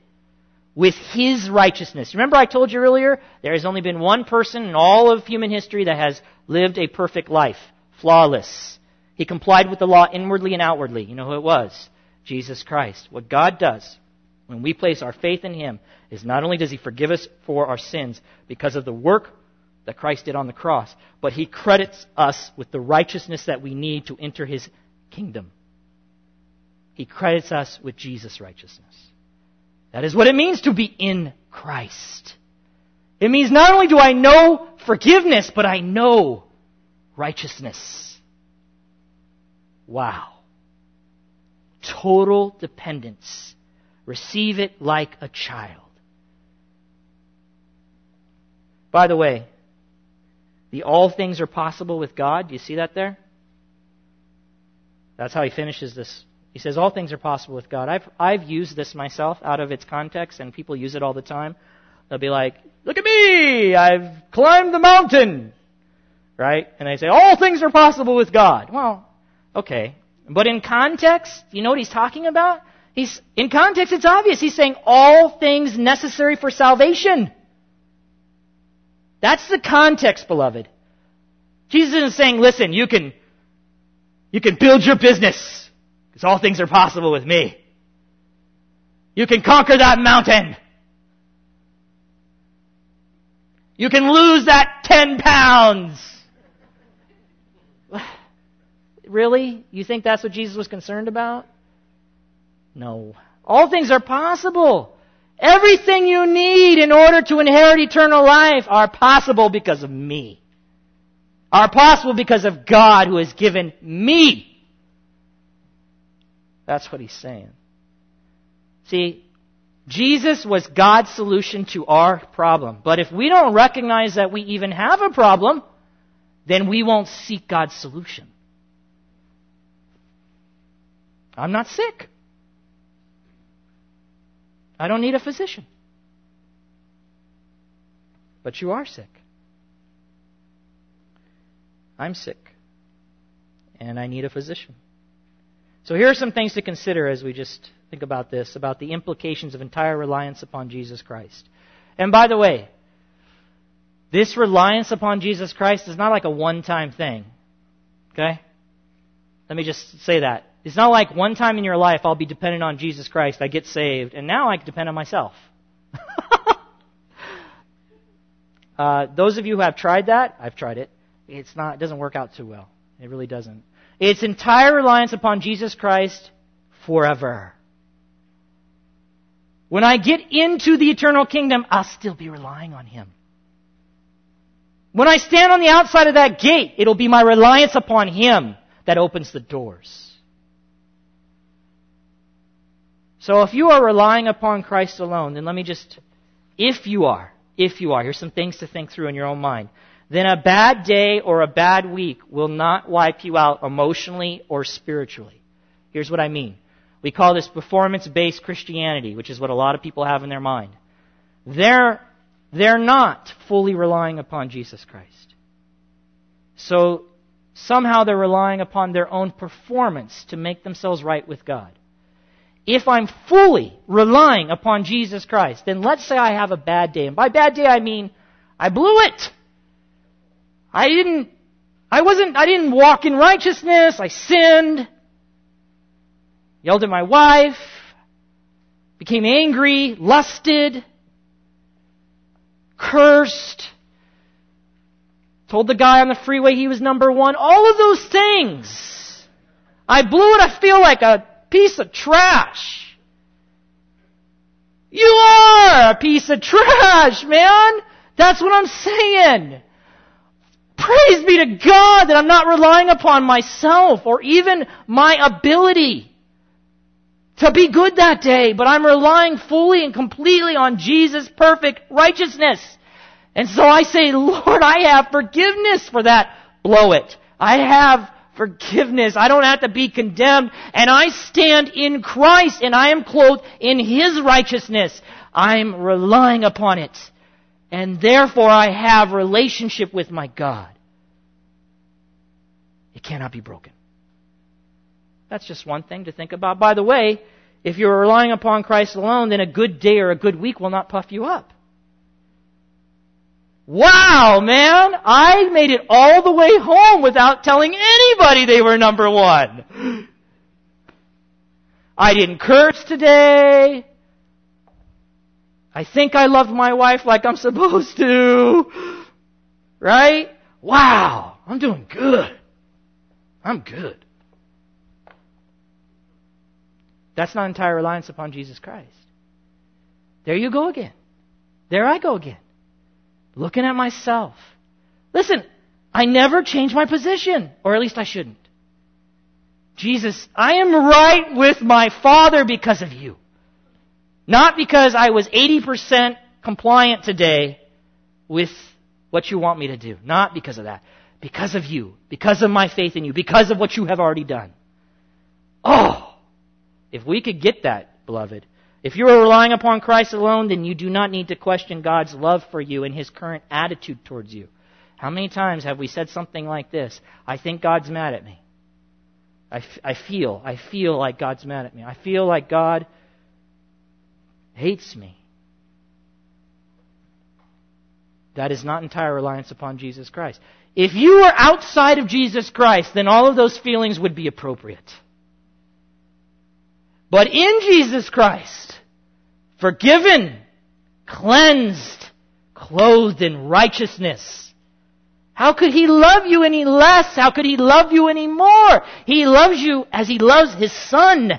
[SPEAKER 1] with His righteousness. Remember I told you earlier, there has only been one person in all of human history that has lived a perfect life flawless. He complied with the law inwardly and outwardly. You know who it was? Jesus Christ. What God does when we place our faith in Him is not only does He forgive us for our sins because of the work that Christ did on the cross, but He credits us with the righteousness that we need to enter His kingdom. He credits us with Jesus' righteousness. That is what it means to be in Christ. It means not only do I know forgiveness, but I know righteousness. Wow. Total dependence. Receive it like a child. By the way, the all things are possible with God. Do you see that there? That's how he finishes this. He says, All things are possible with God. I've, I've used this myself out of its context, and people use it all the time. They'll be like, Look at me! I've climbed the mountain! right? And they say, all things are possible with God. Well, okay. But in context, you know what he's talking about? He's, in context, it's obvious. He's saying all things necessary for salvation. That's the context, beloved. Jesus isn't saying, listen, you can, you can build your business, because all things are possible with me. You can conquer that mountain. You can lose that 10 pounds. Really? You think that's what Jesus was concerned about? No. All things are possible. Everything you need in order to inherit eternal life are possible because of me. Are possible because of God who has given me. That's what he's saying. See, Jesus was God's solution to our problem. But if we don't recognize that we even have a problem, then we won't seek God's solution. I'm not sick. I don't need a physician. But you are sick. I'm sick. And I need a physician. So here are some things to consider as we just think about this, about the implications of entire reliance upon Jesus Christ. And by the way, this reliance upon Jesus Christ is not like a one time thing. Okay? Let me just say that. It's not like one time in your life I'll be dependent on Jesus Christ, I get saved, and now I can depend on myself. uh, those of you who have tried that, I've tried it. It's not, it doesn't work out too well. It really doesn't. It's entire reliance upon Jesus Christ forever. When I get into the eternal kingdom, I'll still be relying on Him. When I stand on the outside of that gate, it'll be my reliance upon Him that opens the doors. So if you are relying upon Christ alone, then let me just, if you are, if you are, here's some things to think through in your own mind. Then a bad day or a bad week will not wipe you out emotionally or spiritually. Here's what I mean. We call this performance based Christianity, which is what a lot of people have in their mind. They're, they're not fully relying upon Jesus Christ. So somehow they're relying upon their own performance to make themselves right with God. If I'm fully relying upon Jesus Christ, then let's say I have a bad day. And by bad day I mean I blew it. I didn't I wasn't I didn't walk in righteousness. I sinned. Yelled at my wife. Became angry, lusted, cursed, told the guy on the freeway he was number one. All of those things. I blew it. I feel like a piece of trash. You are a piece of trash, man. That's what I'm saying. Praise be to God that I'm not relying upon myself or even my ability to be good that day, but I'm relying fully and completely on Jesus' perfect righteousness. And so I say, Lord, I have forgiveness for that. Blow it. I have forgiveness. I don't have to be condemned. And I stand in Christ and I am clothed in His righteousness. I'm relying upon it. And therefore I have relationship with my God. It cannot be broken. That's just one thing to think about. By the way, if you're relying upon Christ alone, then a good day or a good week will not puff you up. Wow, man, I made it all the way home without telling anybody they were number one. I didn't curse today. I think I loved my wife like I'm supposed to. Right? Wow, I'm doing good. I'm good. That's not entire reliance upon Jesus Christ. There you go again. There I go again looking at myself. Listen, I never change my position, or at least I shouldn't. Jesus, I am right with my Father because of you. Not because I was 80% compliant today with what you want me to do. Not because of that. Because of you. Because of my faith in you. Because of what you have already done. Oh! If we could get that, beloved, if you are relying upon Christ alone, then you do not need to question God's love for you and His current attitude towards you. How many times have we said something like this? I think God's mad at me. I, f- I feel, I feel like God's mad at me. I feel like God hates me. That is not entire reliance upon Jesus Christ. If you were outside of Jesus Christ, then all of those feelings would be appropriate. But in Jesus Christ, forgiven, cleansed, clothed in righteousness. How could he love you any less? How could he love you any more? He loves you as he loves his son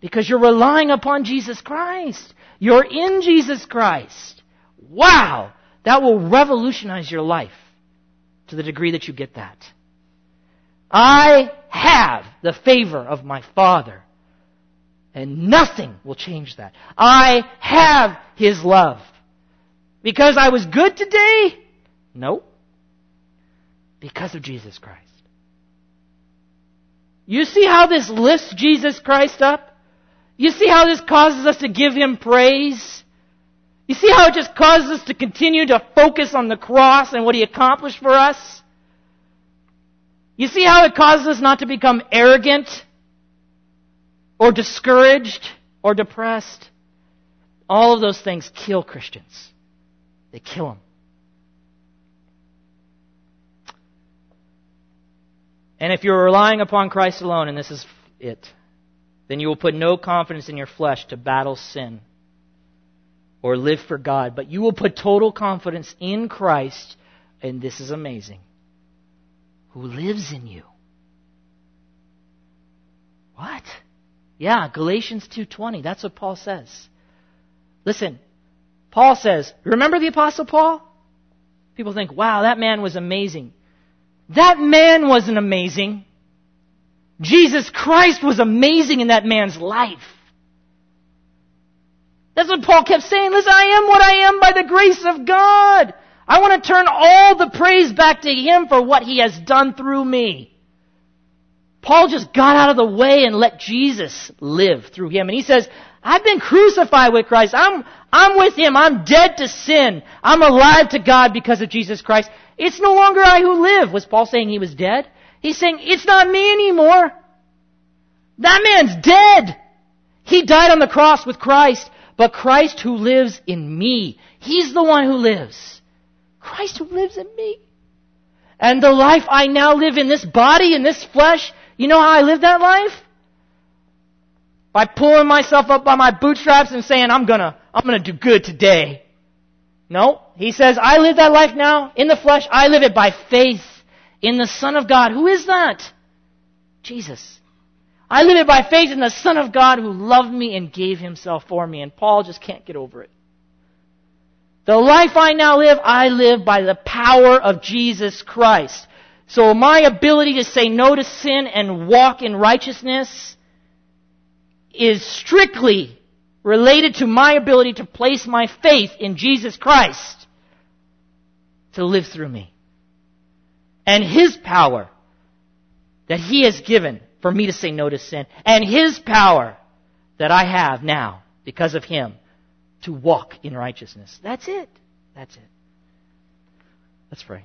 [SPEAKER 1] because you're relying upon Jesus Christ. You're in Jesus Christ. Wow! That will revolutionize your life to the degree that you get that. I have the favor of my Father. And nothing will change that. I have His love. Because I was good today? No. Because of Jesus Christ. You see how this lifts Jesus Christ up? You see how this causes us to give Him praise? You see how it just causes us to continue to focus on the cross and what He accomplished for us? You see how it causes us not to become arrogant or discouraged or depressed. All of those things kill Christians. They kill them. And if you're relying upon Christ alone, and this is it, then you will put no confidence in your flesh to battle sin or live for God, but you will put total confidence in Christ, and this is amazing, who lives in you. What? Yeah, Galatians 2:20. That's what Paul says. Listen. Paul says, remember the apostle Paul? People think, "Wow, that man was amazing." That man wasn't amazing. Jesus Christ was amazing in that man's life. That's what Paul kept saying. Listen, I am what I am by the grace of God. I want to turn all the praise back to Him for what He has done through me. Paul just got out of the way and let Jesus live through him. And he says, I've been crucified with Christ. I'm, I'm with him. I'm dead to sin. I'm alive to God because of Jesus Christ. It's no longer I who live. Was Paul saying he was dead? He's saying, it's not me anymore. That man's dead. He died on the cross with Christ, but Christ who lives in me. He's the one who lives. Christ who lives in me. And the life I now live in this body, in this flesh, you know how I live that life? By pulling myself up by my bootstraps and saying, I'm gonna, I'm gonna do good today. No. He says, I live that life now in the flesh. I live it by faith in the Son of God. Who is that? Jesus. I live it by faith in the Son of God who loved me and gave himself for me. And Paul just can't get over it. The life I now live, I live by the power of Jesus Christ. So my ability to say no to sin and walk in righteousness is strictly related to my ability to place my faith in Jesus Christ to live through me. And His power that He has given for me to say no to sin. And His power that I have now because of Him to walk in righteousness. That's it. That's it. Let's pray.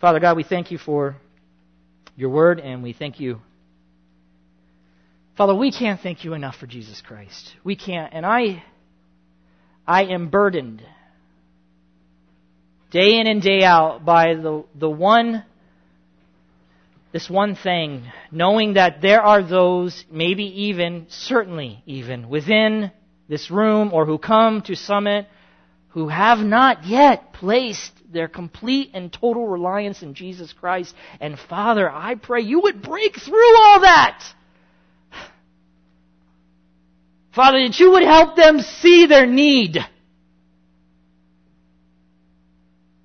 [SPEAKER 1] Father God, we thank you for your word and we thank you. Father, we can't thank you enough for Jesus Christ. We can't. And I, I am burdened day in and day out by the, the one this one thing, knowing that there are those, maybe even, certainly even, within this room or who come to Summit who have not yet placed their complete and total reliance in Jesus Christ. And Father, I pray you would break through all that. Father, that you would help them see their need.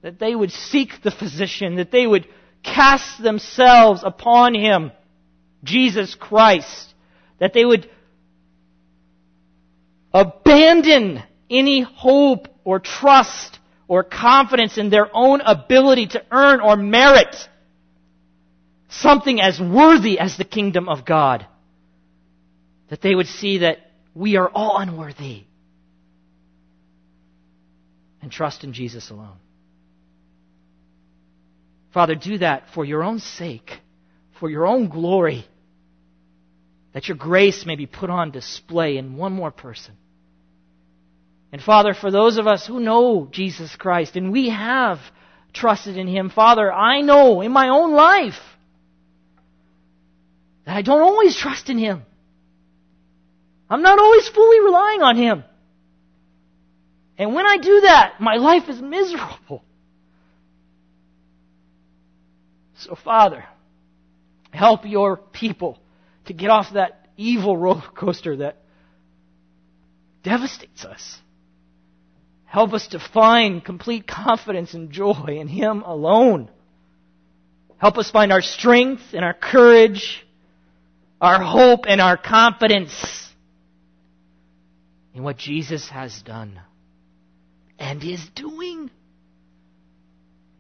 [SPEAKER 1] That they would seek the physician, that they would cast themselves upon Him, Jesus Christ, that they would abandon any hope or trust or confidence in their own ability to earn or merit something as worthy as the kingdom of God. That they would see that we are all unworthy and trust in Jesus alone. Father, do that for your own sake, for your own glory, that your grace may be put on display in one more person. And Father, for those of us who know Jesus Christ and we have trusted in Him, Father, I know in my own life that I don't always trust in Him. I'm not always fully relying on Him. And when I do that, my life is miserable. So, Father, help your people to get off that evil roller coaster that devastates us. Help us to find complete confidence and joy in Him alone. Help us find our strength and our courage, our hope and our confidence in what Jesus has done and is doing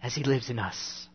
[SPEAKER 1] as He lives in us.